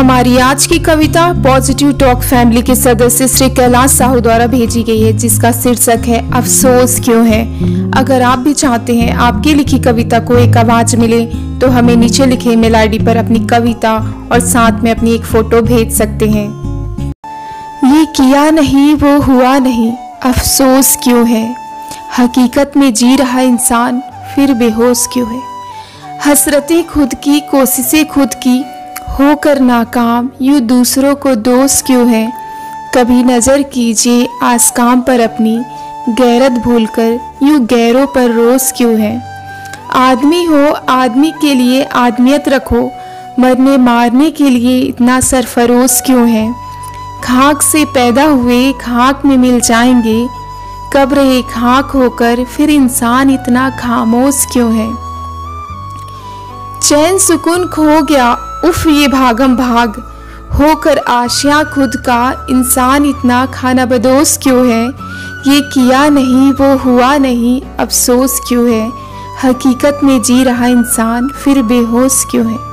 हमारी आज की कविता पॉजिटिव टॉक फैमिली के सदस्य श्री कैलाश साहू द्वारा भेजी गई है, जिसका शीर्षक है, अफसोस क्यों है? अगर आप भी चाहते हैं आपकी लिखी कविता को एक आवाज़ मिले तो हमें नीचे लिखे ईमेल आईडी पर अपनी कविता और साथ में अपनी एक फ़ोटो भेज सकते हैं। ये किया नहीं, वो हुआ नहीं, अफसोस क्यों है? हकीकत में जी रहा इंसान, फिर बेहोश क्यों है? हसरतें खुद की, कोशिशें खुद की होकर नाकाम, यूँ दूसरों को दोष क्यों है? कभी नज़र कीजिए आसकाम पर अपनी, गैरत भूलकर, यूँ गैरों पर रोस क्यों है? आदमी हो, आदमी के लिए आदमियत रखो, मरने मारने के लिए इतना सरफरोश क्यों है? खाक से पैदा हुए खाक में मिल जाएँगे कब रहे खाक होकर फिर इंसान इतना खामोश क्यों है? चैन सुकून खो गया, उफ, ये भागम भाग। होकर आशिया खुद का, इंसान इतना खाना बदोस क्यों है? ये किया नहीं, वो हुआ नहीं, अफसोस क्यों है? हकीकत में जी रहा इंसान, फिर बेहोश क्यों है?